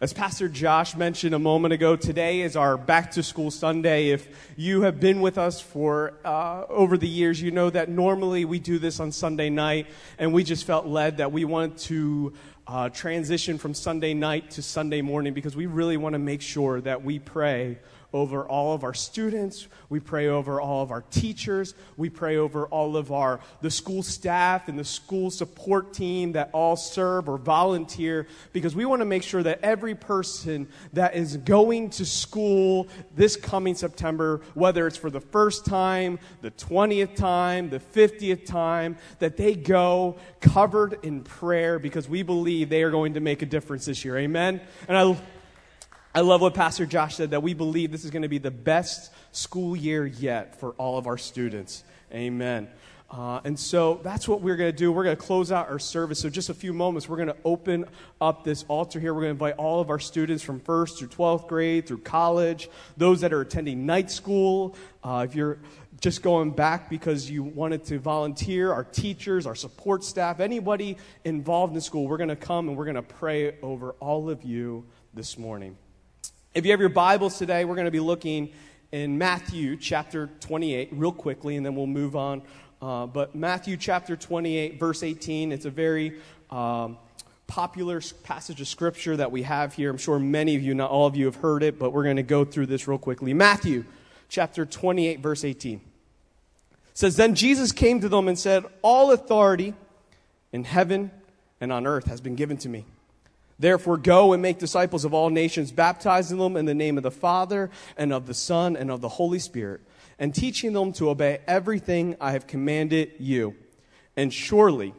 As Pastor Josh mentioned a moment ago, today is our back to school Sunday. If you have been with us for uh, over the years, you know that normally we do this on Sunday night, and we just felt led that we wanted to uh, transition from Sunday night to Sunday morning because we really want to make sure that we pray over all of our students. We pray over all of our teachers. We pray over all of our the school staff and the school support team that all serve or volunteer because we want to make sure that every person that is going to school this coming September, whether it's for the first time, the 20th time, the 50th time, that they go covered in prayer because we believe they are going to make a difference this year. Amen. And I I love what Pastor Josh said that we believe this is going to be the best school year yet for all of our students. Amen. Uh, and so that's what we're going to do. We're going to close out our service. So, just a few moments, we're going to open up this altar here. We're going to invite all of our students from first through 12th grade, through college, those that are attending night school. Uh, if you're just going back because you wanted to volunteer, our teachers, our support staff, anybody involved in school, we're going to come and we're going to pray over all of you this morning. If you have your Bibles today, we're going to be looking in Matthew chapter 28 real quickly, and then we'll move on. Uh, but Matthew chapter 28, verse 18, it's a very um, popular passage of scripture that we have here. I'm sure many of you, not all of you, have heard it, but we're going to go through this real quickly. Matthew chapter 28, verse 18 says, Then Jesus came to them and said, All authority in heaven and on earth has been given to me. Therefore, go and make disciples of all nations, baptizing them in the name of the Father, and of the Son, and of the Holy Spirit, and teaching them to obey everything I have commanded you. And surely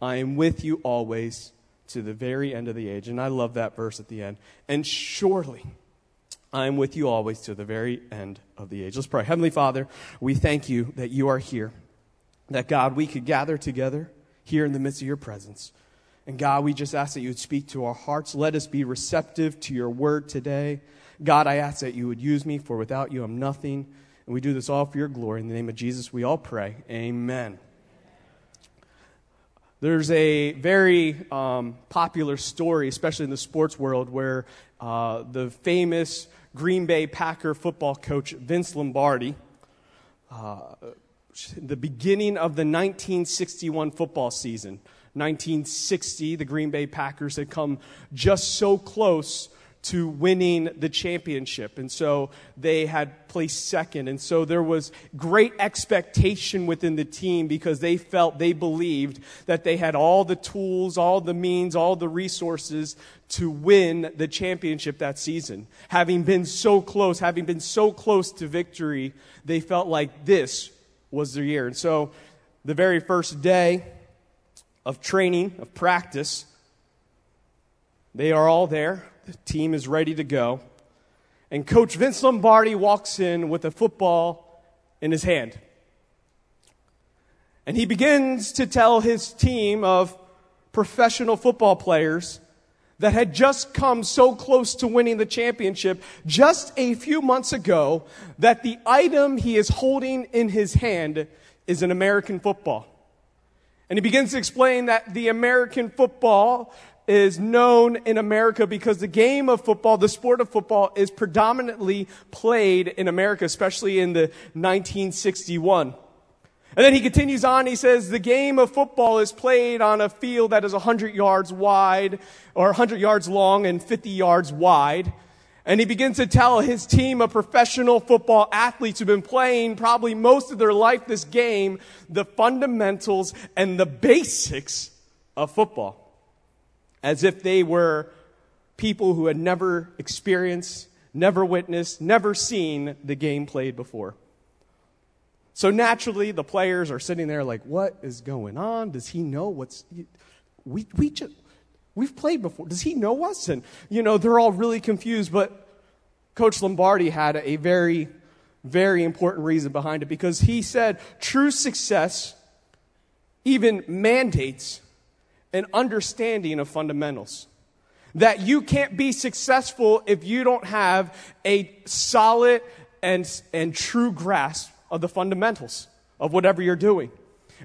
I am with you always to the very end of the age. And I love that verse at the end. And surely I am with you always to the very end of the age. Let's pray. Heavenly Father, we thank you that you are here, that God, we could gather together here in the midst of your presence. And God, we just ask that you would speak to our hearts. Let us be receptive to your word today. God, I ask that you would use me, for without you I'm nothing. And we do this all for your glory. In the name of Jesus, we all pray. Amen. There's a very um, popular story, especially in the sports world, where uh, the famous Green Bay Packer football coach Vince Lombardi, uh, the beginning of the 1961 football season, 1960, the Green Bay Packers had come just so close to winning the championship. And so they had placed second. And so there was great expectation within the team because they felt, they believed that they had all the tools, all the means, all the resources to win the championship that season. Having been so close, having been so close to victory, they felt like this was their year. And so the very first day, of training, of practice. They are all there. The team is ready to go. And Coach Vince Lombardi walks in with a football in his hand. And he begins to tell his team of professional football players that had just come so close to winning the championship just a few months ago that the item he is holding in his hand is an American football. And he begins to explain that the American football is known in America because the game of football, the sport of football, is predominantly played in America, especially in the 1961. And then he continues on, he says, the game of football is played on a field that is 100 yards wide, or 100 yards long and 50 yards wide. And he begins to tell his team of professional football athletes who've been playing probably most of their life this game, the fundamentals and the basics of football. As if they were people who had never experienced, never witnessed, never seen the game played before. So naturally, the players are sitting there like, what is going on? Does he know what's. We, we just, We've played before. Does he know us? And, you know, they're all really confused. But Coach Lombardi had a very, very important reason behind it because he said true success even mandates an understanding of fundamentals. That you can't be successful if you don't have a solid and, and true grasp of the fundamentals of whatever you're doing.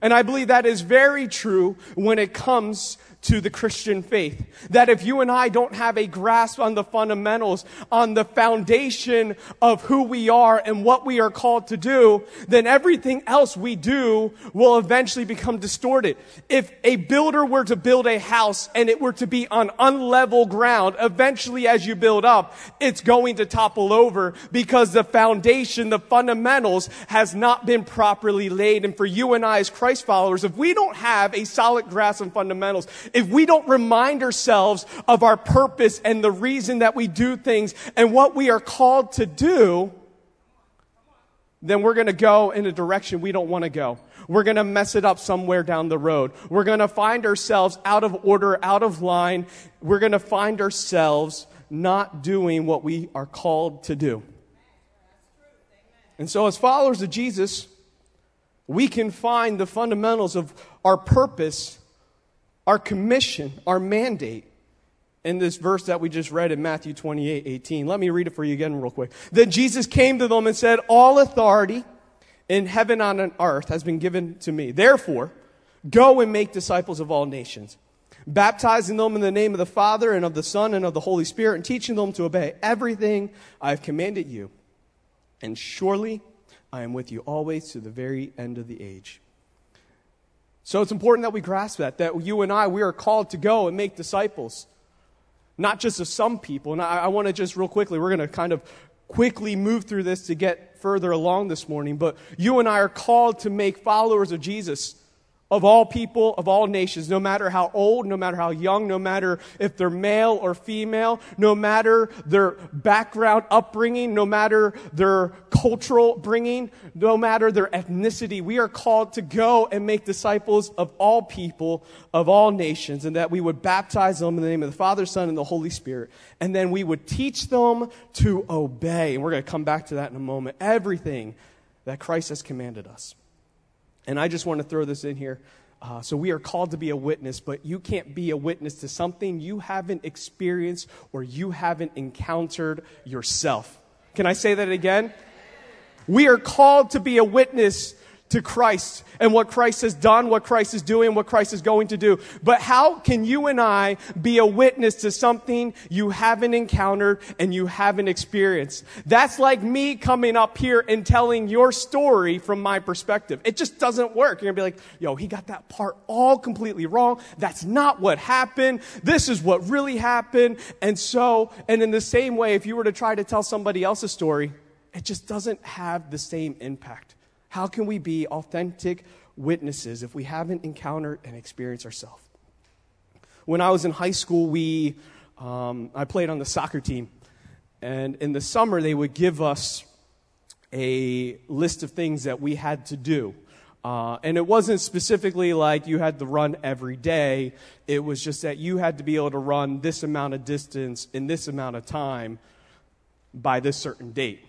And I believe that is very true when it comes to the Christian faith. That if you and I don't have a grasp on the fundamentals, on the foundation of who we are and what we are called to do, then everything else we do will eventually become distorted. If a builder were to build a house and it were to be on unlevel ground, eventually as you build up, it's going to topple over because the foundation, the fundamentals has not been properly laid. And for you and I as Christ followers, if we don't have a solid grasp on fundamentals, if we don't remind ourselves of our purpose and the reason that we do things and what we are called to do, then we're going to go in a direction we don't want to go. We're going to mess it up somewhere down the road. We're going to find ourselves out of order, out of line. We're going to find ourselves not doing what we are called to do. And so, as followers of Jesus, we can find the fundamentals of our purpose our commission, our mandate in this verse that we just read in Matthew 28 18. Let me read it for you again, real quick. Then Jesus came to them and said, All authority in heaven and on earth has been given to me. Therefore, go and make disciples of all nations, baptizing them in the name of the Father and of the Son and of the Holy Spirit, and teaching them to obey everything I have commanded you. And surely I am with you always to the very end of the age. So it's important that we grasp that, that you and I, we are called to go and make disciples. Not just of some people. And I, I want to just real quickly, we're going to kind of quickly move through this to get further along this morning. But you and I are called to make followers of Jesus of all people, of all nations, no matter how old, no matter how young, no matter if they're male or female, no matter their background, upbringing, no matter their cultural bringing, no matter their ethnicity. We are called to go and make disciples of all people, of all nations, and that we would baptize them in the name of the Father, Son, and the Holy Spirit. And then we would teach them to obey. And we're going to come back to that in a moment. Everything that Christ has commanded us. And I just want to throw this in here. Uh, so we are called to be a witness, but you can't be a witness to something you haven't experienced or you haven't encountered yourself. Can I say that again? We are called to be a witness to Christ and what Christ has done, what Christ is doing, what Christ is going to do. But how can you and I be a witness to something you haven't encountered and you haven't experienced? That's like me coming up here and telling your story from my perspective. It just doesn't work. You're gonna be like, yo, he got that part all completely wrong. That's not what happened. This is what really happened. And so, and in the same way, if you were to try to tell somebody else's story, it just doesn't have the same impact. How can we be authentic witnesses if we haven't encountered and experienced ourselves? When I was in high school, we, um, I played on the soccer team. And in the summer, they would give us a list of things that we had to do. Uh, and it wasn't specifically like you had to run every day. It was just that you had to be able to run this amount of distance in this amount of time by this certain date.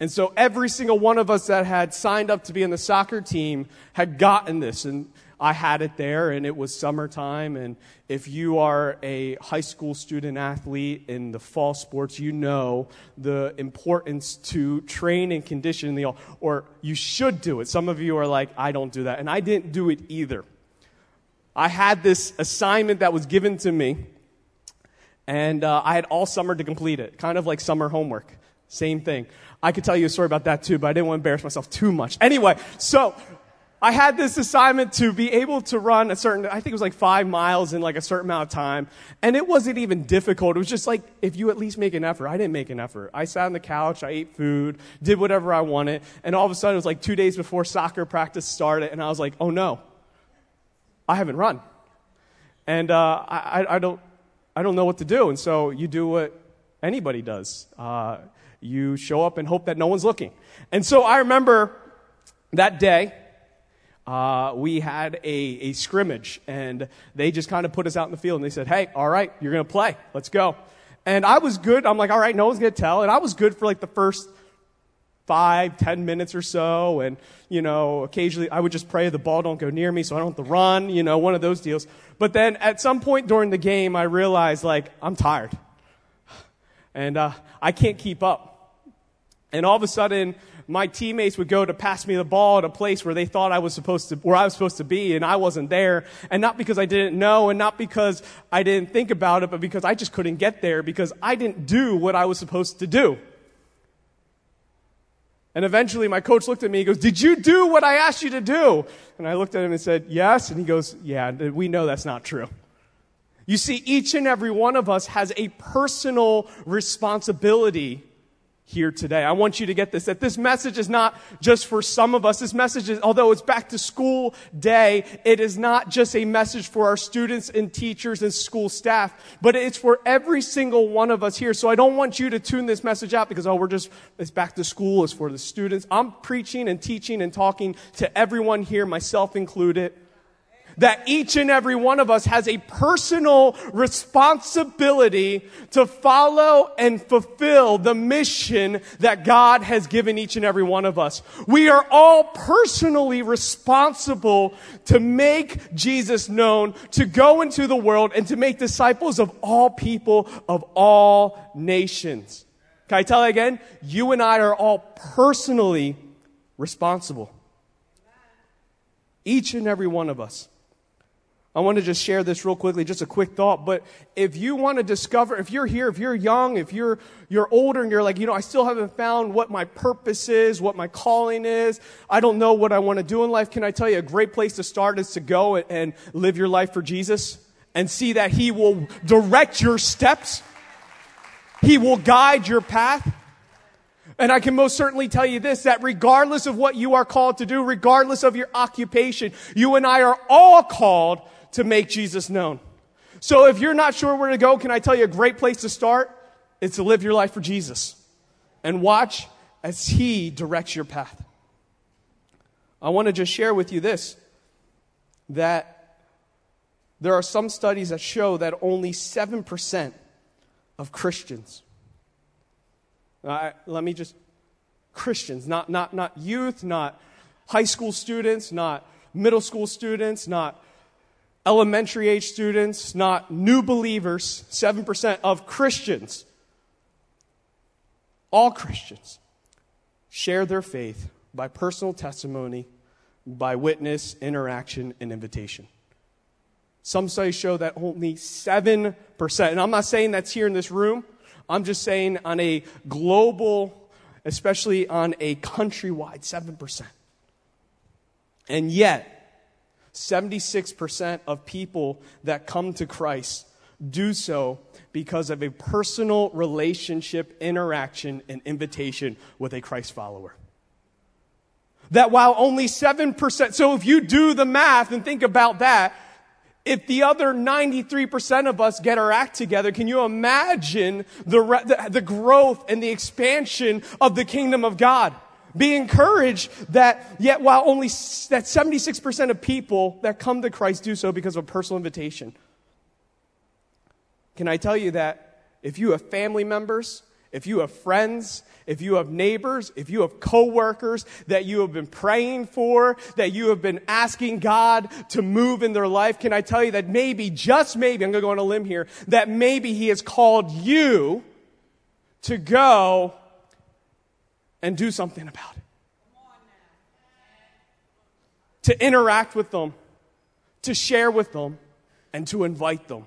And so every single one of us that had signed up to be in the soccer team had gotten this. And I had it there, and it was summertime. And if you are a high school student athlete in the fall sports, you know the importance to train and condition the, or you should do it. Some of you are like, I don't do that. And I didn't do it either. I had this assignment that was given to me, and uh, I had all summer to complete it, kind of like summer homework. Same thing. I could tell you a story about that too, but I didn't want to embarrass myself too much. Anyway, so I had this assignment to be able to run a certain, I think it was like five miles in like a certain amount of time. And it wasn't even difficult. It was just like, if you at least make an effort. I didn't make an effort. I sat on the couch, I ate food, did whatever I wanted. And all of a sudden, it was like two days before soccer practice started. And I was like, oh no, I haven't run. And uh, I, I, don't, I don't know what to do. And so you do what anybody does. Uh, you show up and hope that no one's looking. And so I remember that day, uh, we had a, a scrimmage, and they just kind of put us out in the field, and they said, Hey, all right, you're going to play. Let's go. And I was good. I'm like, All right, no one's going to tell. And I was good for like the first five, ten minutes or so. And, you know, occasionally I would just pray the ball don't go near me so I don't have to run, you know, one of those deals. But then at some point during the game, I realized, like, I'm tired. And uh, I can't keep up. And all of a sudden, my teammates would go to pass me the ball at a place where they thought I was supposed to, where I was supposed to be, and I wasn't there. And not because I didn't know, and not because I didn't think about it, but because I just couldn't get there because I didn't do what I was supposed to do. And eventually my coach looked at me, he goes, Did you do what I asked you to do? And I looked at him and said, Yes. And he goes, Yeah, we know that's not true. You see, each and every one of us has a personal responsibility here today. I want you to get this, that this message is not just for some of us. This message is, although it's back to school day, it is not just a message for our students and teachers and school staff, but it's for every single one of us here. So I don't want you to tune this message out because, oh, we're just, it's back to school, it's for the students. I'm preaching and teaching and talking to everyone here, myself included that each and every one of us has a personal responsibility to follow and fulfill the mission that God has given each and every one of us. We are all personally responsible to make Jesus known, to go into the world and to make disciples of all people of all nations. Can I tell you again? You and I are all personally responsible. Each and every one of us. I want to just share this real quickly, just a quick thought. But if you want to discover, if you're here, if you're young, if you're, you're older and you're like, you know, I still haven't found what my purpose is, what my calling is, I don't know what I want to do in life, can I tell you a great place to start is to go and live your life for Jesus and see that He will direct your steps. He will guide your path. And I can most certainly tell you this, that regardless of what you are called to do, regardless of your occupation, you and I are all called to make Jesus known. So if you're not sure where to go, can I tell you a great place to start? It's to live your life for Jesus and watch as He directs your path. I want to just share with you this that there are some studies that show that only 7% of Christians, uh, let me just, Christians, not, not, not youth, not high school students, not middle school students, not elementary age students, not new believers, 7% of Christians, all Christians, share their faith by personal testimony, by witness, interaction, and invitation. Some studies show that only 7%, and I'm not saying that's here in this room, I'm just saying on a global, especially on a countrywide, 7%. And yet, 76% of people that come to Christ do so because of a personal relationship, interaction, and invitation with a Christ follower. That while only 7%, so if you do the math and think about that, if the other 93% of us get our act together, can you imagine the, the, the growth and the expansion of the kingdom of God? Be encouraged that yet while only that 76% of people that come to Christ do so because of a personal invitation. Can I tell you that if you have family members, if you have friends, if you have neighbors, if you have coworkers that you have been praying for, that you have been asking God to move in their life, can I tell you that maybe, just maybe, I'm going to go on a limb here, that maybe He has called you to go and do something about it. To interact with them, to share with them, and to invite them.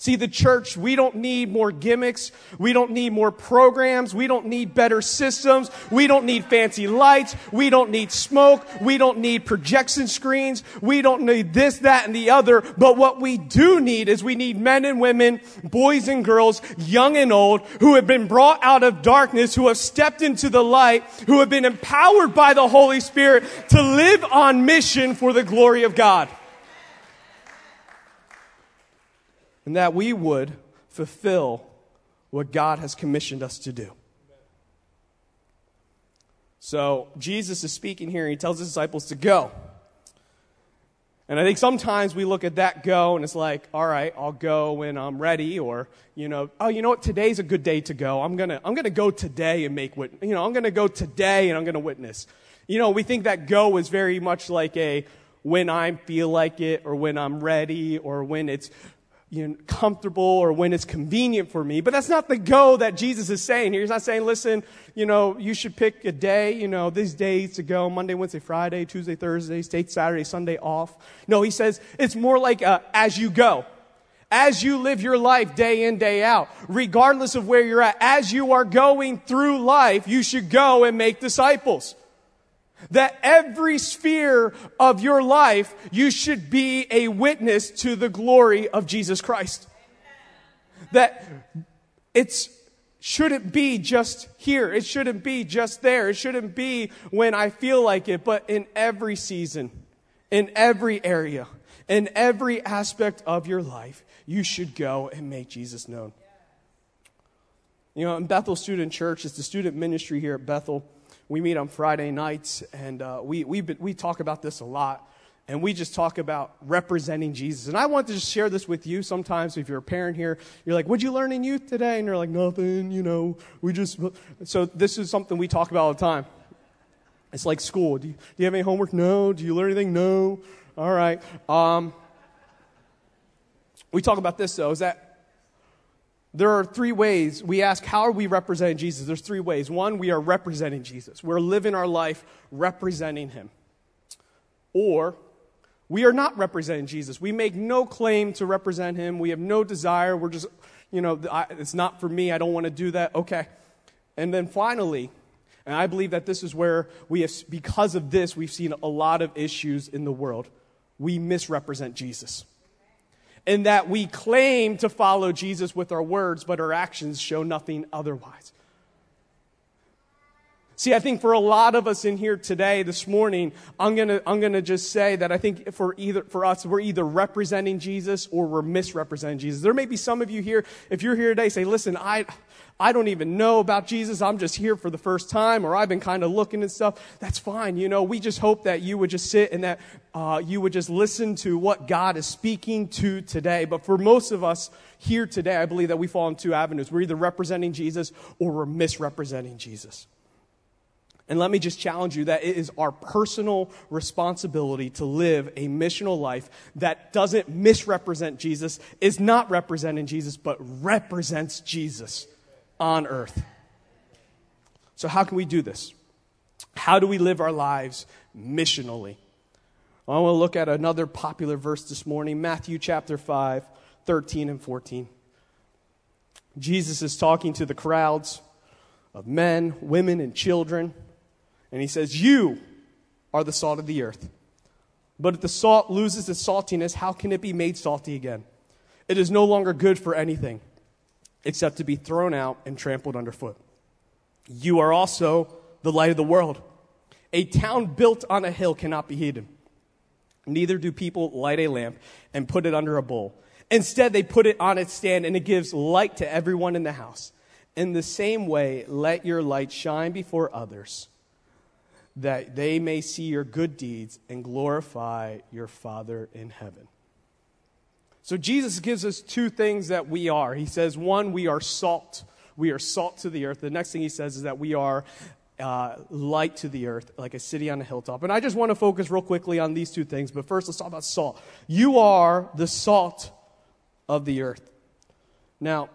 See, the church, we don't need more gimmicks. We don't need more programs. We don't need better systems. We don't need fancy lights. We don't need smoke. We don't need projection screens. We don't need this, that, and the other. But what we do need is we need men and women, boys and girls, young and old, who have been brought out of darkness, who have stepped into the light, who have been empowered by the Holy Spirit to live on mission for the glory of God. And that we would fulfill what God has commissioned us to do. So, Jesus is speaking here, and he tells his disciples to go. And I think sometimes we look at that go and it's like, all right, I'll go when I'm ready, or, you know, oh, you know what, today's a good day to go. I'm gonna, I'm gonna go today and make witness. You know, I'm gonna go today and I'm gonna witness. You know, we think that go is very much like a when I feel like it, or when I'm ready, or when it's you know, comfortable or when it's convenient for me. But that's not the go that Jesus is saying here. He's not saying, listen, you know, you should pick a day, you know, these days to go Monday, Wednesday, Friday, Tuesday, Thursday, state Saturday, Sunday off. No, he says it's more like uh, as you go. As you live your life day in, day out, regardless of where you're at, as you are going through life, you should go and make disciples. That every sphere of your life, you should be a witness to the glory of Jesus Christ. That it's shouldn't be just here. It shouldn't be just there. It shouldn't be when I feel like it, but in every season, in every area, in every aspect of your life, you should go and make Jesus known. You know, in Bethel Student Church, it's the student ministry here at Bethel we meet on Friday nights, and uh, we, we, we talk about this a lot. And we just talk about representing Jesus. And I want to just share this with you. Sometimes, if you're a parent here, you're like, What'd you learn in youth today? And you're like, Nothing, you know, we just. So, this is something we talk about all the time. It's like school. Do you, do you have any homework? No. Do you learn anything? No. All right. Um, we talk about this, though, is that there are three ways we ask, how are we representing Jesus? There's three ways. One, we are representing Jesus. We're living our life representing him. Or we are not representing Jesus. We make no claim to represent him. We have no desire. We're just, you know, it's not for me. I don't want to do that. Okay. And then finally, and I believe that this is where we have, because of this, we've seen a lot of issues in the world. We misrepresent Jesus in that we claim to follow Jesus with our words, but our actions show nothing otherwise. See, I think for a lot of us in here today, this morning, I'm gonna, I'm gonna just say that I think for either, for us, we're either representing Jesus or we're misrepresenting Jesus. There may be some of you here, if you're here today, say, listen, I, I don't even know about Jesus. I'm just here for the first time, or I've been kind of looking and stuff. That's fine. You know, we just hope that you would just sit and that uh, you would just listen to what God is speaking to today. But for most of us here today, I believe that we fall in two avenues. We're either representing Jesus or we're misrepresenting Jesus. And let me just challenge you that it is our personal responsibility to live a missional life that doesn't misrepresent Jesus, is not representing Jesus, but represents Jesus on earth. So, how can we do this? How do we live our lives missionally? I want to look at another popular verse this morning Matthew chapter 5, 13 and 14. Jesus is talking to the crowds of men, women, and children, and he says, You are the salt of the earth. But if the salt loses its saltiness, how can it be made salty again? It is no longer good for anything except to be thrown out and trampled underfoot. You are also the light of the world. A town built on a hill cannot be hidden. Neither do people light a lamp and put it under a bowl. Instead, they put it on its stand and it gives light to everyone in the house. In the same way, let your light shine before others, that they may see your good deeds and glorify your Father in heaven. So Jesus gives us two things that we are. He says, one, we are salt. We are salt to the earth. The next thing he says is that we are uh, light to the earth, like a city on a hilltop. And I just want to focus real quickly on these two things. But first, let's talk about salt. You are the salt of the earth. Now,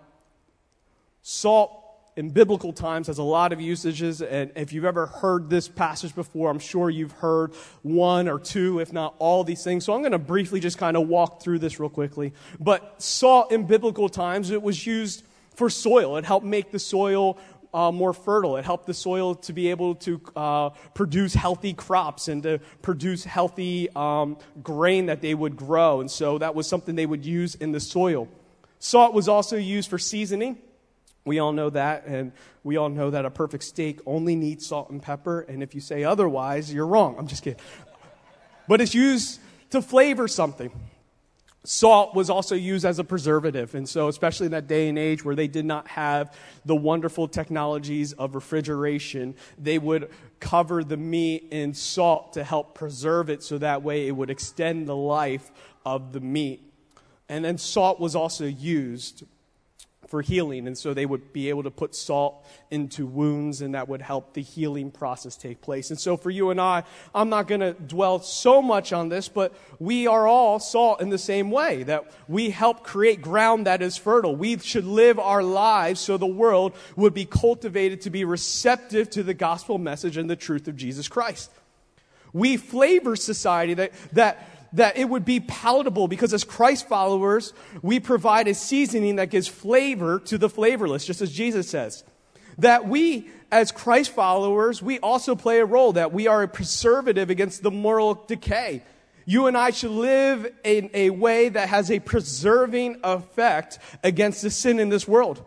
salt in biblical times has a lot of usages. And if you've ever heard this passage before, I'm sure you've heard one or two, if not all these things. So I'm going to briefly just kind of walk through this real quickly. But salt in biblical times, it was used for soil. It helped make the soil uh, more fertile. It helped the soil to be able to uh, produce healthy crops and to produce healthy um, grain that they would grow. And so that was something they would use in the soil. Salt was also used for seasoning. We all know that, and we all know that a perfect steak only needs salt and pepper, and if you say otherwise, you're wrong. I'm just kidding. But it's used to flavor something. Salt was also used as a preservative, and so, especially in that day and age where they did not have the wonderful technologies of refrigeration, they would cover the meat in salt to help preserve it so that way it would extend the life of the meat. And then salt was also used for healing. And so they would be able to put salt into wounds, and that would help the healing process take place. And so for you and I, I'm not going to dwell so much on this, but we are all salt in the same way that we help create ground that is fertile. We should live our lives so the world would be cultivated to be receptive to the gospel message and the truth of Jesus Christ. We flavor society that, that that it would be palatable because as Christ followers, we provide a seasoning that gives flavor to the flavorless, just as Jesus says. That we, as Christ followers, we also play a role, that we are a preservative against the moral decay. You and I should live in a way that has a preserving effect against the sin in this world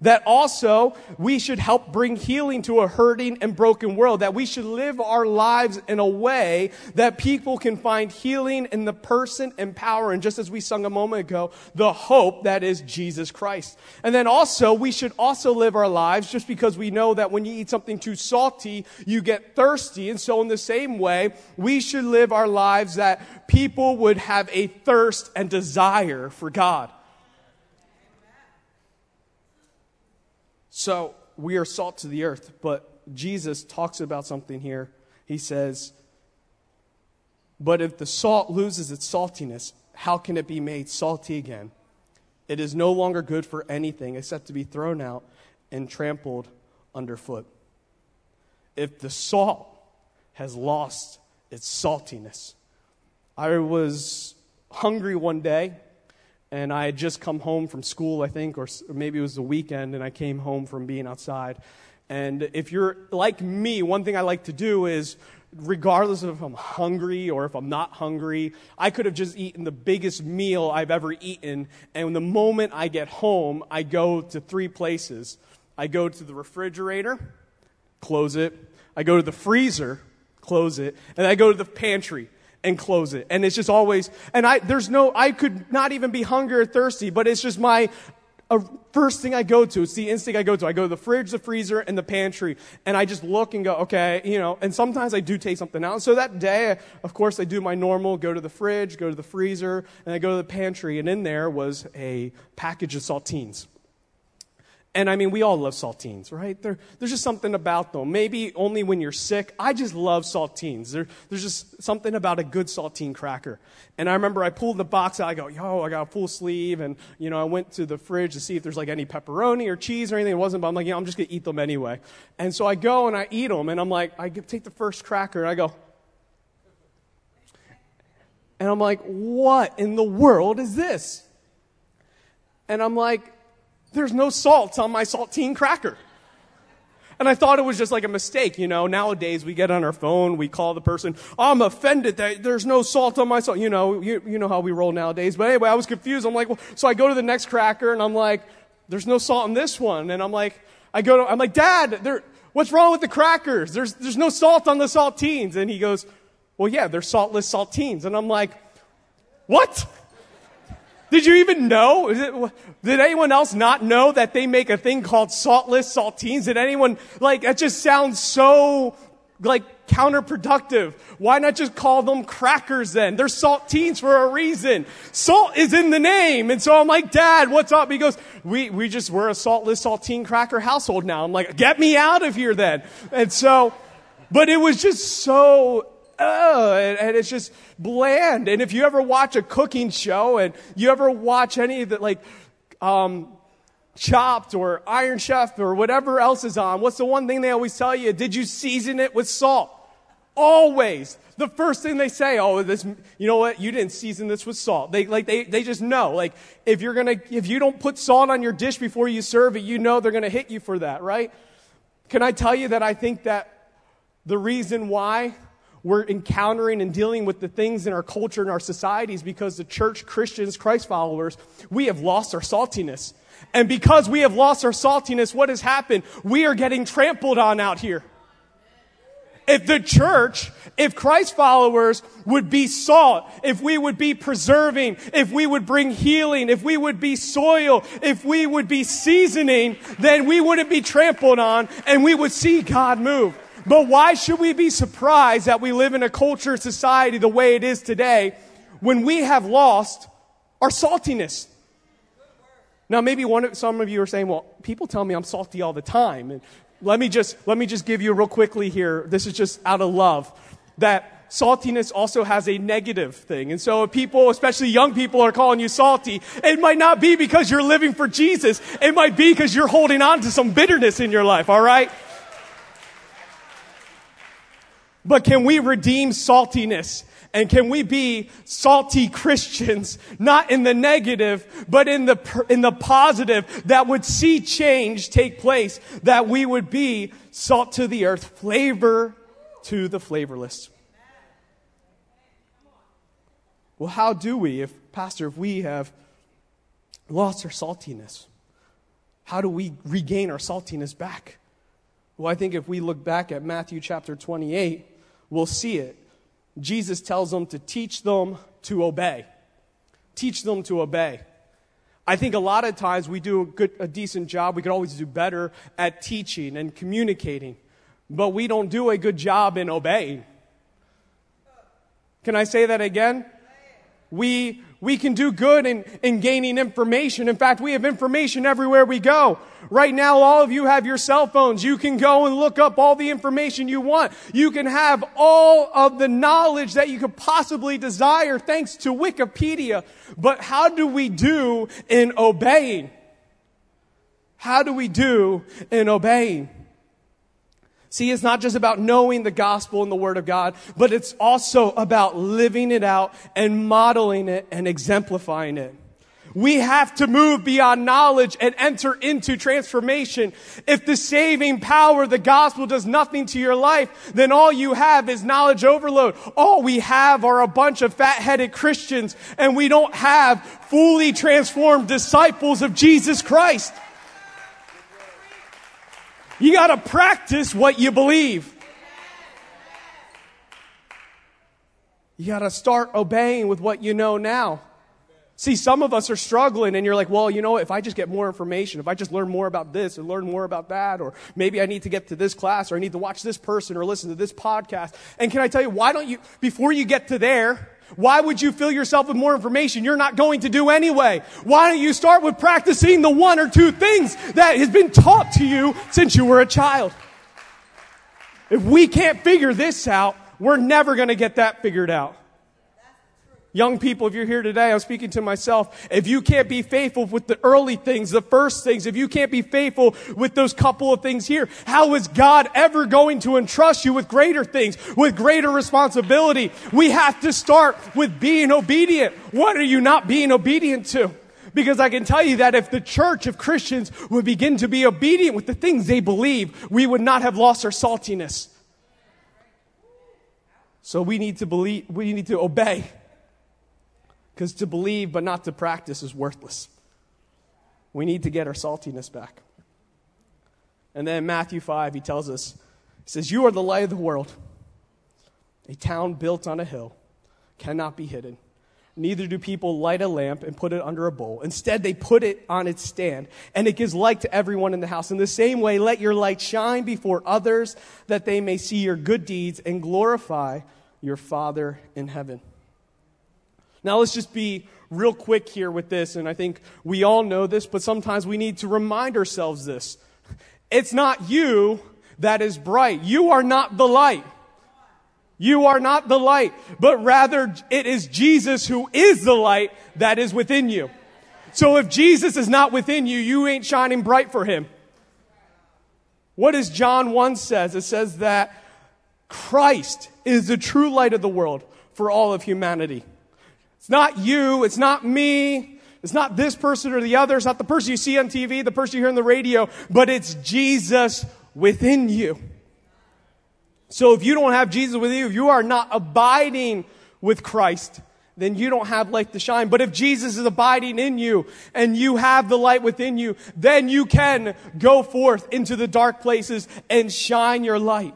that also we should help bring healing to a hurting and broken world, that we should live our lives in a way that people can find healing in the person and power, and just as we sung a moment ago, the hope that is Jesus Christ. And then also, we should also live our lives just because we know that when you eat something too salty, you get thirsty. And so, in the same way, we should live our lives that people would have a thirst and desire for God. So we are salt to the earth, but Jesus talks about something here. He says, But if the salt loses its saltiness, how can it be made salty again? It is no longer good for anything except to be thrown out and trampled underfoot. If the salt has lost its saltiness, I was hungry one day and I had just come home from school, I think, or maybe it was the weekend, and I came home from being outside. And if you're like me, one thing I like to do is, regardless of if I'm hungry or if I'm not hungry, I could have just eaten the biggest meal I've ever eaten. And the moment I get home, I go to three places. I go to the refrigerator, close it. I go to the freezer, close it. And I go to the pantry and close it. And it's just always, and I, there's no, I could not even be hungry or thirsty, but it's just my first thing I go to. It's the instinct I go to. I go to the fridge, the freezer, and the pantry, and I just look and go, okay, you know, and sometimes I do take something out. So that day, of course, I do my normal, go to the fridge, go to the freezer, and I go to the pantry, and in there was a package of saltines. And I mean, we all love saltines, right? There, there's just something about them. Maybe only when you're sick. I just love saltines. There, there's just something about a good saltine cracker. And I remember I pulled the box out. I go, yo, I got a full sleeve. And, you know, I went to the fridge to see if there's like any pepperoni or cheese or anything. It wasn't, but I'm like, yeah, I'm just going to eat them anyway. And so I go and I eat them. And I'm like, I take the first cracker and I go, and I'm like, what in the world is this? And I'm like, there's no salt on my saltine cracker. And I thought it was just like a mistake, you know. Nowadays we get on our phone, we call the person, I'm offended that there's no salt on my salt. You know, you, you know how we roll nowadays. But anyway, I was confused. I'm like, well, so I go to the next cracker and I'm like, there's no salt in this one. And I'm like, I go to, I'm like, Dad, there, what's wrong with the crackers? There's, there's no salt on the saltines. And he goes, well, yeah, they're saltless saltines. And I'm like, what? Did you even know? It, did anyone else not know that they make a thing called saltless saltines? Did anyone, like, that just sounds so, like, counterproductive. Why not just call them crackers then? They're saltines for a reason. Salt is in the name. And so I'm like, Dad, what's up? He goes, we, we just, we're a saltless saltine cracker household now. I'm like, get me out of here then. And so, but it was just so and, and, it's just bland. And if you ever watch a cooking show and you ever watch any of the, like, um, Chopped or Iron Chef or whatever else is on, what's the one thing they always tell you? Did you season it with salt? Always. The first thing they say, oh, this, you know what? You didn't season this with salt. They, like, they, they just know. Like, if you're gonna, if you don't put salt on your dish before you serve it, you know they're gonna hit you for that, right? Can I tell you that I think that the reason why we're encountering and dealing with the things in our culture and our societies because the church, Christians, Christ followers, we have lost our saltiness. And because we have lost our saltiness, what has happened? We are getting trampled on out here. If the church, if Christ followers would be salt, if we would be preserving, if we would bring healing, if we would be soil, if we would be seasoning, then we wouldn't be trampled on and we would see God move. But why should we be surprised that we live in a culture, society the way it is today when we have lost our saltiness? Now, maybe one, of some of you are saying, well, people tell me I'm salty all the time. And let me just, let me just give you real quickly here. This is just out of love. That saltiness also has a negative thing. And so if people, especially young people, are calling you salty, it might not be because you're living for Jesus. It might be because you're holding on to some bitterness in your life, all right? But can we redeem saltiness? And can we be salty Christians, not in the negative, but in the, in the positive that would see change take place, that we would be salt to the earth, flavor to the flavorless. Well, how do we, if, Pastor, if we have lost our saltiness, how do we regain our saltiness back? Well, I think if we look back at Matthew chapter 28, we'll see it. Jesus tells them to teach them to obey. Teach them to obey. I think a lot of times we do a, good, a decent job. We could always do better at teaching and communicating, but we don't do a good job in obeying. Can I say that again? We, we can do good in, in gaining information. In fact, we have information everywhere we go. Right now, all of you have your cell phones. You can go and look up all the information you want. You can have all of the knowledge that you could possibly desire thanks to Wikipedia. But how do we do in obeying? How do we do in obeying? See, it's not just about knowing the gospel and the word of God, but it's also about living it out and modeling it and exemplifying it. We have to move beyond knowledge and enter into transformation. If the saving power of the gospel does nothing to your life, then all you have is knowledge overload. All we have are a bunch of fat-headed Christians and we don't have fully transformed disciples of Jesus Christ. You got to practice what you believe. You got to start obeying with what you know now. See, some of us are struggling and you're like, well, you know, if I just get more information, if I just learn more about this and learn more about that, or maybe I need to get to this class or I need to watch this person or listen to this podcast. And can I tell you, why don't you, before you get to there, why would you fill yourself with more information you're not going to do anyway? Why don't you start with practicing the one or two things that has been taught to you since you were a child? If we can't figure this out, we're never going to get that figured out. Young people, if you're here today, I'm speaking to myself. If you can't be faithful with the early things, the first things, if you can't be faithful with those couple of things here, how is God ever going to entrust you with greater things, with greater responsibility? We have to start with being obedient. What are you not being obedient to? Because I can tell you that if the church of Christians would begin to be obedient with the things they believe, we would not have lost our saltiness. So we need to believe, we need to obey. Because to believe but not to practice is worthless. We need to get our saltiness back. And then Matthew 5, he tells us, he says, You are the light of the world. A town built on a hill cannot be hidden. Neither do people light a lamp and put it under a bowl. Instead, they put it on its stand, and it gives light to everyone in the house. In the same way, let your light shine before others, that they may see your good deeds and glorify your Father in heaven. Now, let's just be real quick here with this, and I think we all know this, but sometimes we need to remind ourselves this. It's not you that is bright. You are not the light. You are not the light, but rather it is Jesus who is the light that is within you. So if Jesus is not within you, you ain't shining bright for him. What does John 1 says? It says that Christ is the true light of the world for all of humanity. It's not you. It's not me. It's not this person or the other. It's not the person you see on TV, the person you hear on the radio, but it's Jesus within you. So if you don't have Jesus with you, if you are not abiding with Christ, then you don't have light to shine. But if Jesus is abiding in you and you have the light within you, then you can go forth into the dark places and shine your light.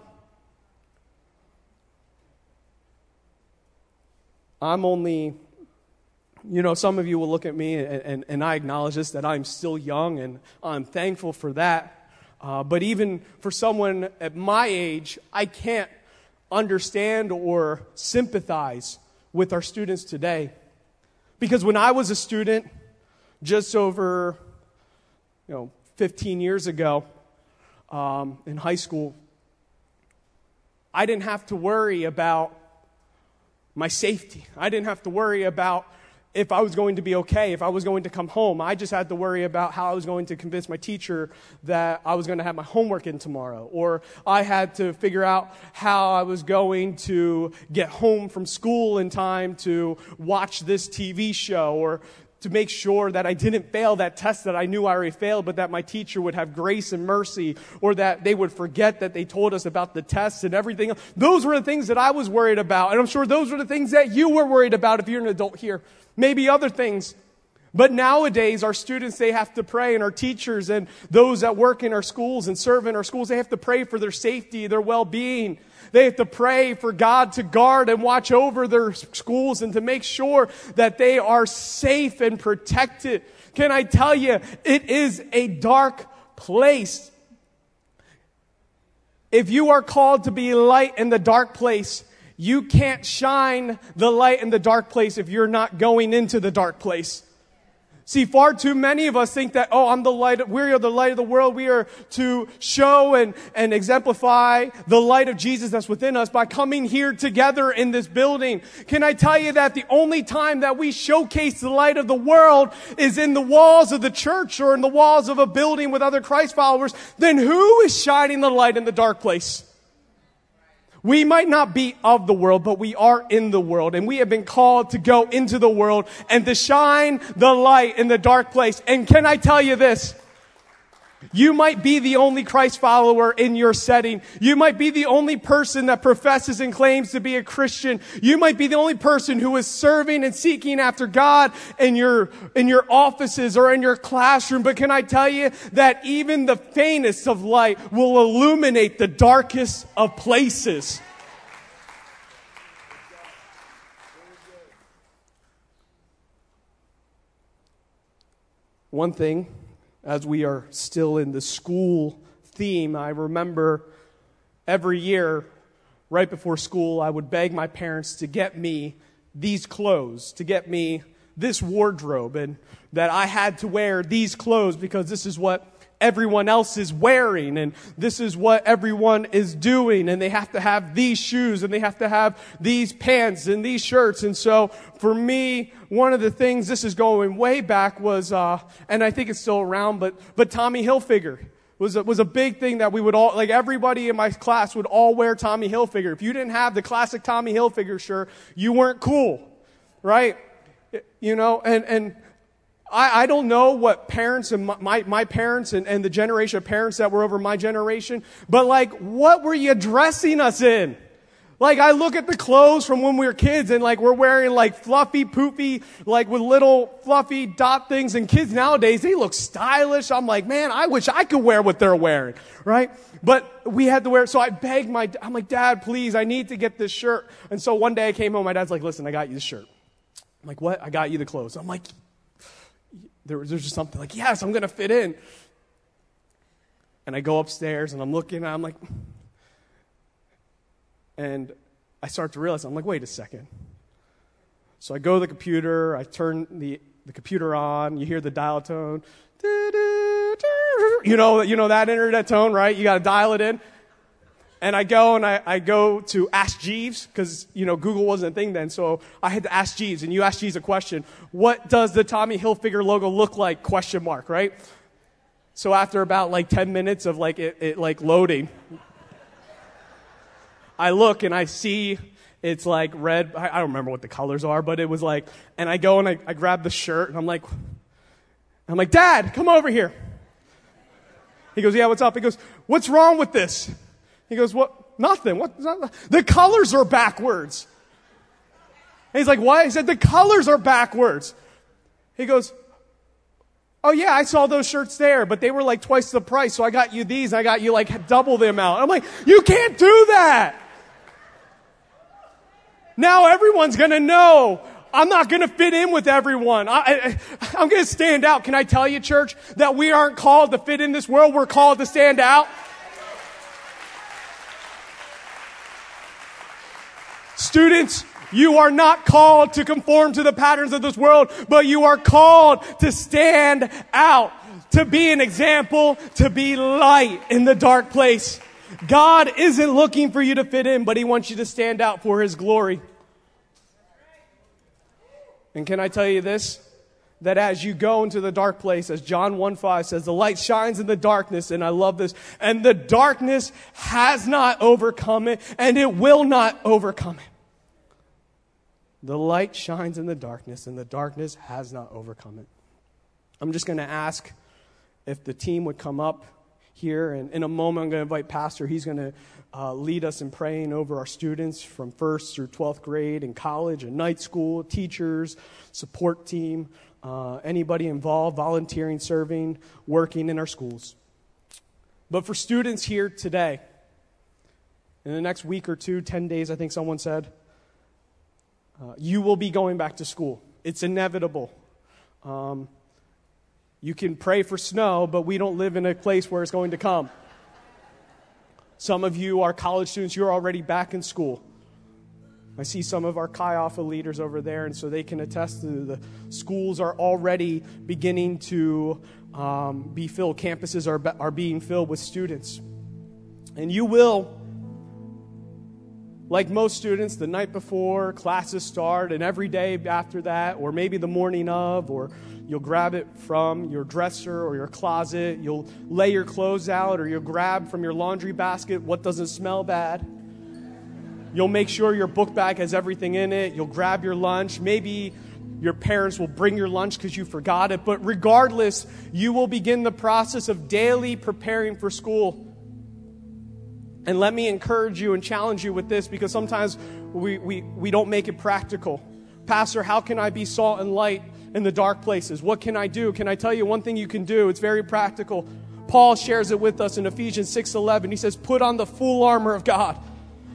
I'm only you know, some of you will look at me, and, and, and I acknowledge this, that I'm still young, and I'm thankful for that. Uh, but even for someone at my age, I can't understand or sympathize with our students today. Because when I was a student, just over you know, 15 years ago um, in high school, I didn't have to worry about my safety. I didn't have to worry about if I was going to be okay, if I was going to come home. I just had to worry about how I was going to convince my teacher that I was going to have my homework in tomorrow. Or I had to figure out how I was going to get home from school in time to watch this TV show or to make sure that I didn't fail that test that I knew I already failed, but that my teacher would have grace and mercy, or that they would forget that they told us about the tests and everything. Those were the things that I was worried about. And I'm sure those were the things that you were worried about if you're an adult here maybe other things. But nowadays, our students, they have to pray, and our teachers and those that work in our schools and serve in our schools, they have to pray for their safety, their well being. They have to pray for God to guard and watch over their schools and to make sure that they are safe and protected. Can I tell you, it is a dark place. If you are called to be light in the dark place, you can't shine the light in the dark place if you're not going into the dark place. See, far too many of us think that, oh, I'm the light, we are the light of the world. We are to show and, and exemplify the light of Jesus that's within us by coming here together in this building. Can I tell you that the only time that we showcase the light of the world is in the walls of the church or in the walls of a building with other Christ followers? Then who is shining the light in the dark place? We might not be of the world, but we are in the world. And we have been called to go into the world and to shine the light in the dark place. And can I tell you this? You might be the only Christ follower in your setting. You might be the only person that professes and claims to be a Christian. You might be the only person who is serving and seeking after God in your, in your offices or in your classroom. But can I tell you that even the faintest of light will illuminate the darkest of places? One thing as we are still in the school theme, I remember every year, right before school, I would beg my parents to get me these clothes, to get me this wardrobe, and that I had to wear these clothes because this is what everyone else is wearing and this is what everyone is doing and they have to have these shoes and they have to have these pants and these shirts. And so for me one of the things this is going way back was uh, and i think it's still around but but tommy hilfiger was a, was a big thing that we would all like everybody in my class would all wear tommy hilfiger. If you didn't have the classic tommy hilfiger shirt you weren't cool right? You know and and I, I don't know what parents and my, my, parents and, and the generation of parents that were over my generation, but like, what were you dressing us in? Like I look at the clothes from when we were kids and like we're wearing like fluffy, poofy, like with little fluffy dot things and kids nowadays, they look stylish. I'm like, man, I wish I could wear what they're wearing, right? But we had to wear, so I begged my, I'm like, dad, please, I need to get this shirt. And so one day I came home, my dad's like, listen, I got you the shirt. I'm like, what? I got you the clothes. I'm like, there was, there was just something like, yes, I'm going to fit in. And I go upstairs and I'm looking and I'm like, and I start to realize, I'm like, wait a second. So I go to the computer, I turn the, the computer on, you hear the dial tone. You know, you know that internet tone, right? You got to dial it in. And I go and I, I go to Ask Jeeves because, you know, Google wasn't a thing then. So I had to ask Jeeves and you ask Jeeves a question. What does the Tommy Hilfiger logo look like? Question mark, right? So after about like 10 minutes of like it, it like loading, I look and I see it's like red. I, I, don't remember what the colors are, but it was like, and I go and I, I grab the shirt and I'm like, I'm like, Dad, come over here. He goes, Yeah, what's up? He goes, What's wrong with this? He goes, What? Nothing. What? The colors are backwards. And he's like, Why? He said, The colors are backwards. He goes, Oh, yeah, I saw those shirts there, but they were like twice the price, so I got you these. I got you like double the amount. I'm like, You can't do that. Now everyone's gonna know I'm not going to fit in with everyone. I I, am going to stand out. Can I tell you, church, that we aren't called to fit in this world. We're called to stand out. Students, you are not called to conform to the patterns of this world, but you are called to stand out to be an example, to be light in the dark place. God isn't looking for you to fit in, but He wants you to stand out for His glory. And can I tell you this? That as you go into the dark place, as John 1 5 says, the light shines in the darkness, and I love this, and the darkness has not overcome it, and it will not overcome it. The light shines in the darkness, and the darkness has not overcome it. I'm just going to ask if the team would come up here, and in a moment, I'm going to invite Pastor. He's going to uh, lead us in praying over our students from first through 12th grade in college and night school, teachers, support team, uh, anybody involved, volunteering, serving, working in our schools. But for students here today, in the next week or two, 10 days, I think someone said, uh, you will be going back to school. It's inevitable. Um, you can pray for snow, but we don't live in a place where it's going to come. Some of you are college students, you're already back in school. I see some of our Chi Alpha leaders over there, and so they can attest to the schools are already beginning to um, be filled. Campuses are, are being filled with students. And you will, like most students, the night before classes start, and every day after that, or maybe the morning of, or You'll grab it from your dresser or your closet. You'll lay your clothes out or you'll grab from your laundry basket what doesn't smell bad. You'll make sure your book bag has everything in it. You'll grab your lunch. Maybe your parents will bring your lunch because you forgot it. But regardless, you will begin the process of daily preparing for school. And let me encourage you and challenge you with this because sometimes we, we, we don't make it practical. Pastor, how can I be salt and light? In the dark places. What can I do? Can I tell you one thing you can do? It's very practical. Paul shares it with us in Ephesians 6:11. He says, "Put on the full armor of God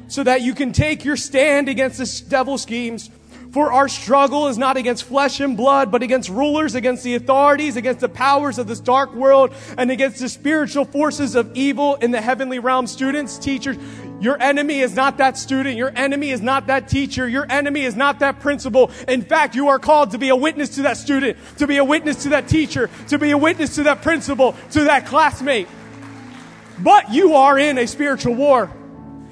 so that you can take your stand against the devil's schemes." For our struggle is not against flesh and blood, but against rulers, against the authorities, against the powers of this dark world, and against the spiritual forces of evil in the heavenly realm. Students, teachers, your enemy is not that student. Your enemy is not that teacher. Your enemy is not that principal. In fact, you are called to be a witness to that student, to be a witness to that teacher, to be a witness to that principal, to that classmate. But you are in a spiritual war.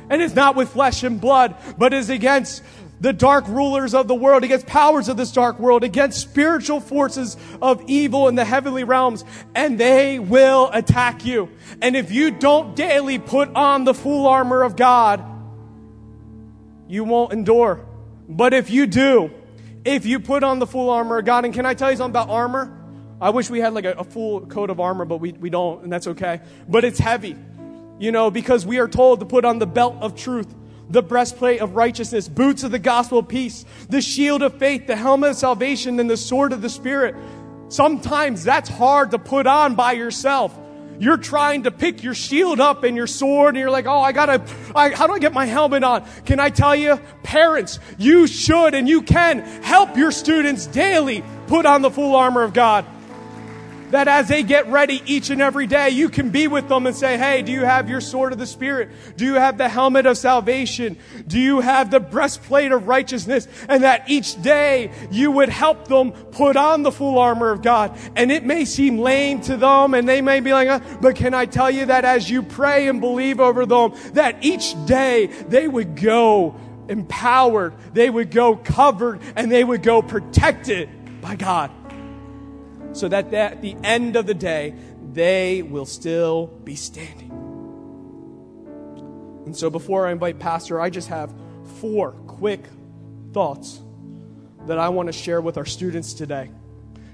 And it's not with flesh and blood, but is against the dark rulers of the world, against powers of this dark world, against spiritual forces of evil in the heavenly realms, and they will attack you. And if you don't daily put on the full armor of God, you won't endure. But if you do, if you put on the full armor of God, and can I tell you something about armor? I wish we had like a, a full coat of armor, but we, we don't, and that's okay. But it's heavy, you know, because we are told to put on the belt of truth the breastplate of righteousness, boots of the gospel of peace, the shield of faith, the helmet of salvation, and the sword of the Spirit. Sometimes that's hard to put on by yourself. You're trying to pick your shield up and your sword, and you're like, oh, I gotta, I, how do I get my helmet on? Can I tell you, parents, you should and you can help your students daily put on the full armor of God that as they get ready each and every day, you can be with them and say, Hey, do you have your sword of the Spirit? Do you have the helmet of salvation? Do you have the breastplate of righteousness? And that each day you would help them put on the full armor of God. And it may seem lame to them and they may be like, uh, but can I tell you that as you pray and believe over them, that each day they would go empowered, they would go covered, and they would go protected by God so that at the end of the day, they will still be standing. And so, before I invite Pastor, I just have four quick thoughts that I want to share with our students today.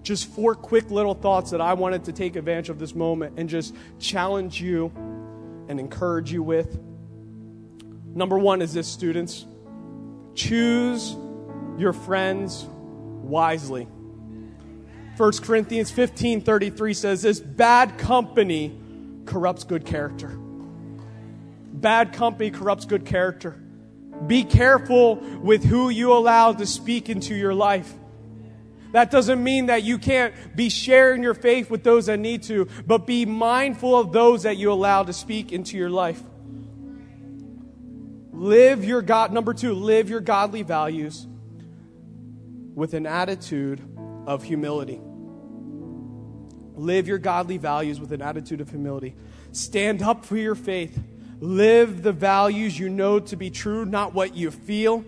Just four quick little thoughts that I wanted to take advantage of this moment and just challenge you and encourage you with. Number one is this, students choose your friends wisely. 1 Corinthians 15 33 says this bad company corrupts good character. Bad company corrupts good character. Be careful with who you allow to speak into your life. That doesn't mean that you can't be sharing your faith with those that need to, but be mindful of those that you allow to speak into your life. Live your God, number two, live your godly values with an attitude of humility. Live your godly values with an attitude of humility. Stand up for your faith. Live the values you know to be true, not what you feel.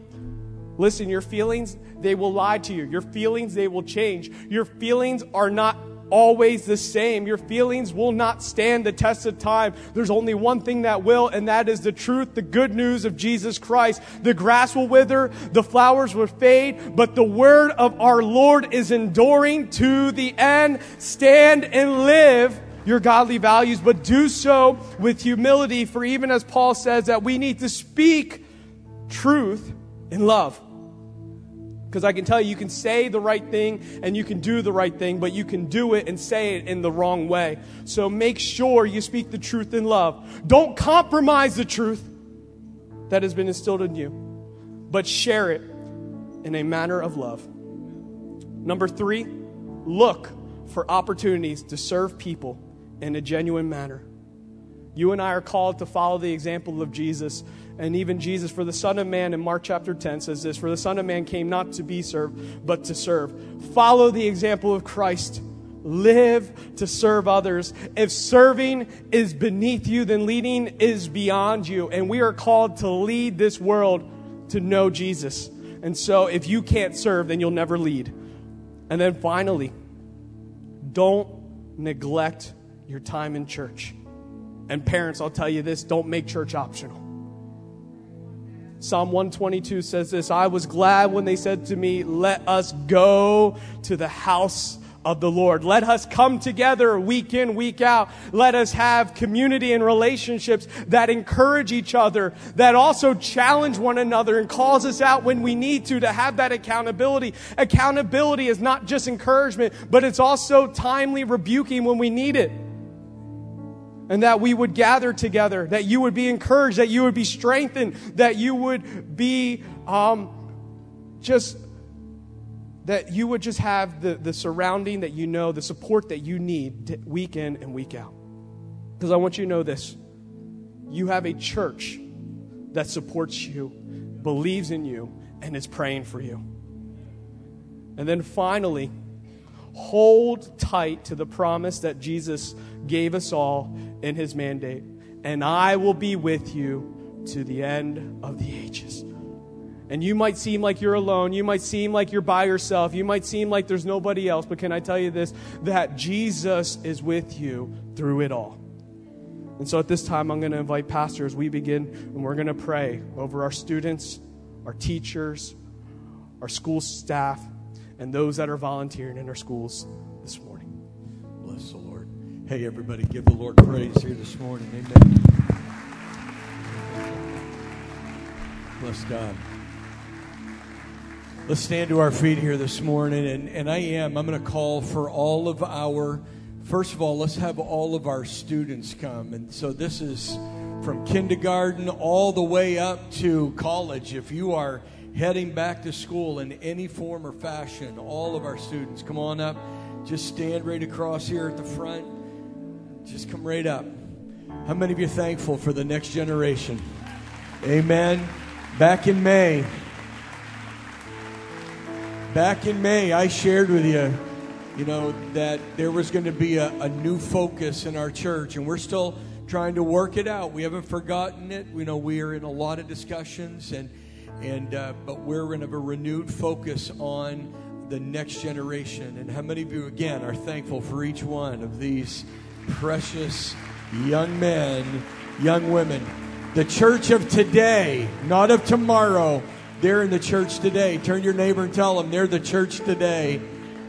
Listen, your feelings, they will lie to you. Your feelings, they will change. Your feelings are not always the same. Your feelings will not stand the test of time. There's only one thing that will, and that is the truth, the good news of Jesus Christ. The grass will wither, the flowers will fade, but the word of our Lord is enduring to the end. Stand and live your godly values, but do so with humility, for even as Paul says that we need to speak truth in love. Because I can tell you, you can say the right thing and you can do the right thing, but you can do it and say it in the wrong way. So make sure you speak the truth in love. Don't compromise the truth that has been instilled in you, but share it in a manner of love. Number three, look for opportunities to serve people in a genuine manner. You and I are called to follow the example of Jesus and even Jesus, for the Son of Man in Mark chapter 10 says this For the Son of Man came not to be served, but to serve. Follow the example of Christ. Live to serve others. If serving is beneath you, then leading is beyond you. And we are called to lead this world to know Jesus. And so if you can't serve, then you'll never lead. And then finally, don't neglect your time in church. And parents, I'll tell you this don't make church optional. Psalm 122 says this I was glad when they said to me, Let us go to the house of the Lord. Let us come together week in, week out. Let us have community and relationships that encourage each other, that also challenge one another and calls us out when we need to, to have that accountability. Accountability is not just encouragement, but it's also timely rebuking when we need it and that we would gather together, that you would be encouraged, that you would be strengthened, that you would be um, just, that you would just have the, the surrounding that you know, the support that you need week in and week out. Because I want you to know this you have a church that supports you, believes in you, and is praying for you. And then finally, hold tight to the promise that Jesus gave us all in his mandate. And I will be with you to the end of the ages. And you might seem like you're alone. You might seem like you're by yourself. You might seem like there's nobody else. But can I tell you this? That Jesus is with you through it all. And so at this time, I'm going to invite pastors. we begin, and we're going to pray over our students, our teachers, our school staff, and those that are volunteering in our schools this morning. Bless. Hey, everybody, give the Lord praise here this morning. Amen. Bless God. Let's stand to our feet here this morning. And, and I am, I'm going to call for all of our, first of all, let's have all of our students come. And so this is from kindergarten all the way up to college. If you are heading back to school in any form or fashion, all of our students, come on up. Just stand right across here at the front. Just come right up. How many of you are thankful for the next generation? Amen. Back in May, back in May, I shared with you, you know, that there was going to be a, a new focus in our church, and we're still trying to work it out. We haven't forgotten it. We know we are in a lot of discussions, and and uh, but we're in a renewed focus on the next generation. And how many of you, again, are thankful for each one of these? Precious young men, young women. The church of today, not of tomorrow. They're in the church today. Turn your neighbor and tell them they're the church today.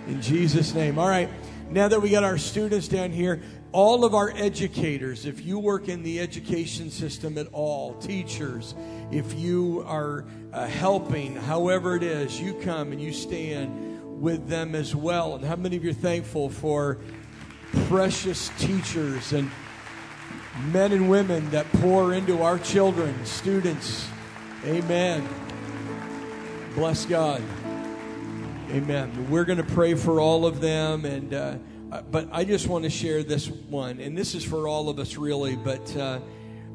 In Jesus' name. All right. Now that we got our students down here, all of our educators, if you work in the education system at all, teachers, if you are uh, helping, however it is, you come and you stand with them as well. And how many of you are thankful for precious teachers and men and women that pour into our children, students. Amen. Bless God. Amen. We're going to pray for all of them, and uh, uh, but I just want to share this one, and this is for all of us, really. But uh,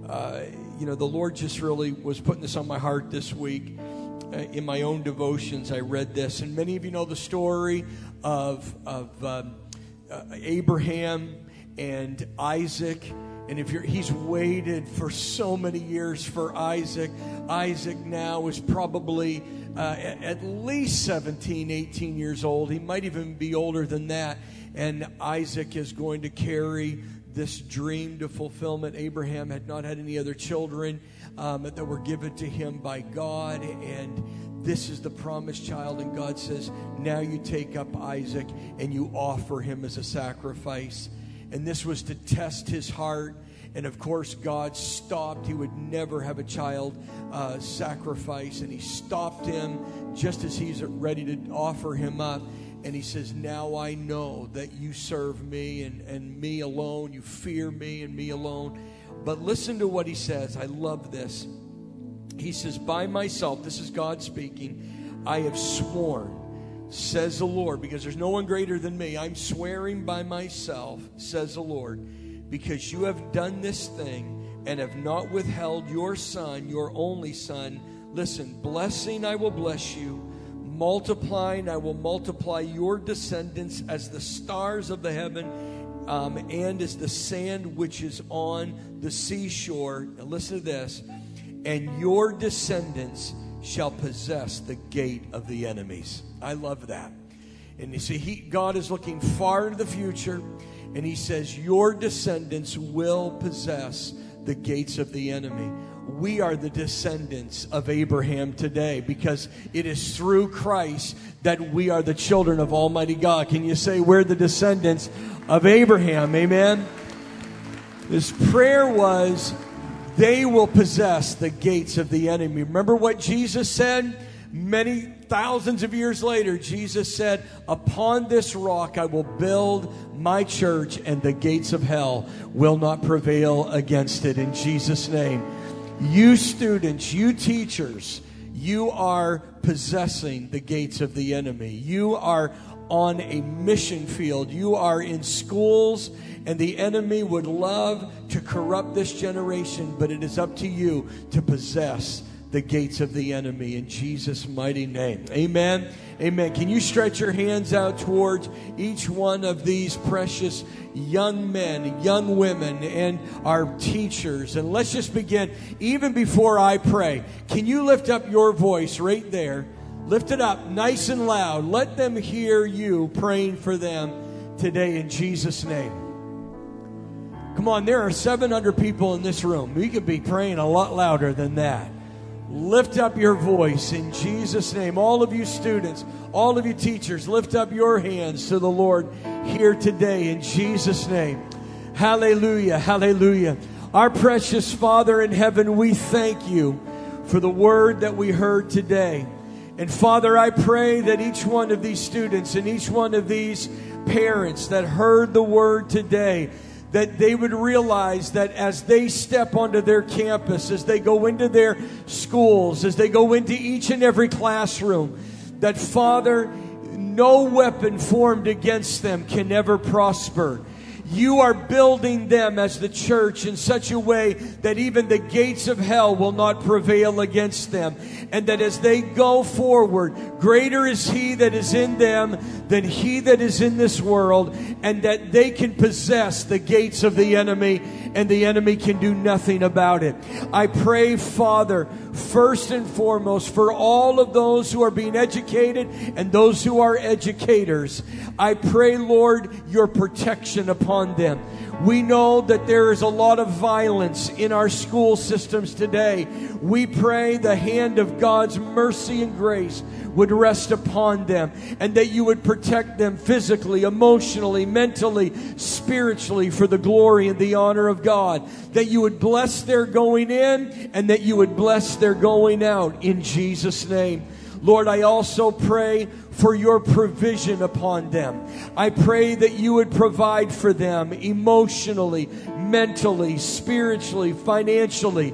uh, you know, the Lord just really was putting this on my heart this week. Uh, in my own devotions, I read this, and many of you know the story of of. Um, uh, Abraham and Isaac. And if you're, he's waited for so many years for Isaac. Isaac now is probably uh, at least 17, 18 years old. He might even be older than that. And Isaac is going to carry this dream to fulfillment. Abraham had not had any other children um, that were given to him by God. And this is the promised child. And God says, Now you take up Isaac and you offer him as a sacrifice. And this was to test his heart. And of course, God stopped. He would never have a child uh, sacrifice. And he stopped him just as he's ready to offer him up. And he says, Now I know that you serve me and, and me alone. You fear me and me alone. But listen to what he says. I love this. He says, By myself, this is God speaking, I have sworn says the Lord, because there's no one greater than me. I'm swearing by myself, says the Lord, because you have done this thing and have not withheld your son, your only son. Listen, blessing, I will bless you. Multiplying, I will multiply your descendants as the stars of the heaven um, and as the sand which is on the seashore. Now, listen to this. And your descendants shall possess the gate of the enemies. I love that. And you see, he, God is looking far into the future, and He says, Your descendants will possess the gates of the enemy. We are the descendants of Abraham today because it is through Christ that we are the children of Almighty God. Can you say we're the descendants of Abraham? Amen. This prayer was, they will possess the gates of the enemy. Remember what Jesus said? Many thousands of years later, Jesus said, Upon this rock I will build my church, and the gates of hell will not prevail against it. In Jesus' name. You students, you teachers, you are possessing the gates of the enemy. You are on a mission field. You are in schools, and the enemy would love to corrupt this generation, but it is up to you to possess the gates of the enemy in Jesus' mighty name. Amen. Amen. Can you stretch your hands out towards each one of these precious young men, young women, and our teachers? And let's just begin. Even before I pray, can you lift up your voice right there? Lift it up nice and loud. Let them hear you praying for them today in Jesus' name. Come on, there are 700 people in this room. We could be praying a lot louder than that. Lift up your voice in Jesus' name. All of you students, all of you teachers, lift up your hands to the Lord here today in Jesus' name. Hallelujah, hallelujah. Our precious Father in heaven, we thank you for the word that we heard today. And Father, I pray that each one of these students and each one of these parents that heard the word today, that they would realize that as they step onto their campus, as they go into their schools, as they go into each and every classroom, that Father, no weapon formed against them can ever prosper. You are building them as the church in such a way that even the gates of hell will not prevail against them. And that as they go forward, greater is He that is in them than He that is in this world. And that they can possess the gates of the enemy and the enemy can do nothing about it. I pray, Father, first and foremost, for all of those who are being educated and those who are educators. I pray, Lord, your protection upon them. We know that there is a lot of violence in our school systems today. We pray the hand of God's mercy and grace would rest upon them and that you would protect them physically, emotionally, mentally, spiritually for the glory and the honor of God. That you would bless their going in and that you would bless their going out in Jesus' name. Lord, I also pray for your provision upon them. I pray that you would provide for them emotionally, mentally, spiritually, financially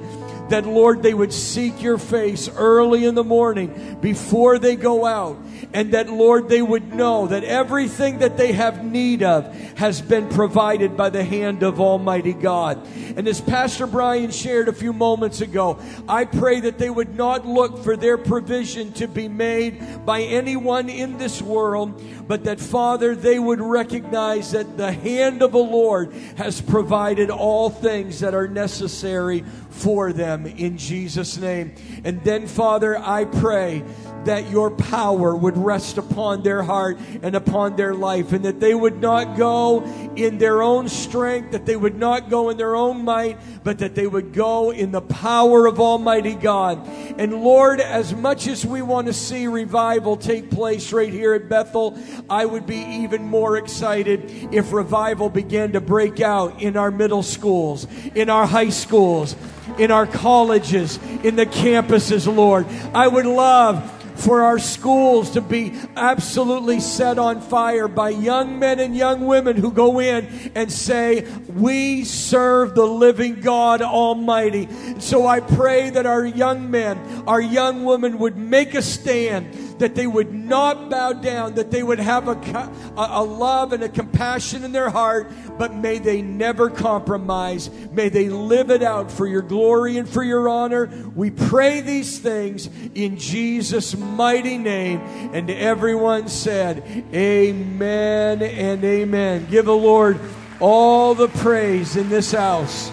that, Lord, they would seek your face early in the morning before they go out. And that, Lord, they would know that everything that they have need of has been provided by the hand of Almighty God. And as Pastor Brian shared a few moments ago, I pray that they would not look for their provision to be made by anyone in this world, but that, Father, they would recognize that the hand of the Lord has provided all things that are necessary for them in Jesus' name. And then, Father, I pray that your power would rest upon their heart and upon their life, and that they would not go in their own strength, that they would not go in their own might, but that they would go in the power of Almighty God. And Lord, as much as we want to see revival take place right here at Bethel, I would be even more excited if revival began to break out in our middle schools, in our high schools, in our colleges, in the campuses, Lord. I would love for our schools to be absolutely set on fire by young men and young women who go in and say, We serve the living God Almighty. So I pray that our young men, our young women would make a stand that they would not bow down, that they would have a, a, love and a compassion in their heart, but may they never compromise. May they live it out for your glory and for your honor. We pray these things in Jesus' mighty name. And everyone said, Amen and amen. Give the Lord all the praise in this house.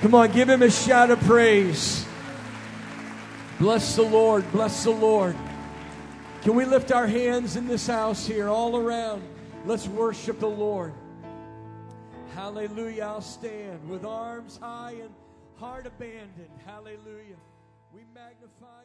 Come on, give him a shout of praise. Bless the Lord, bless the Lord. Can we lift our hands in this house here, all around? Let's worship the Lord. Hallelujah. I'll stand with arms high and heart abandoned. Hallelujah. We magnify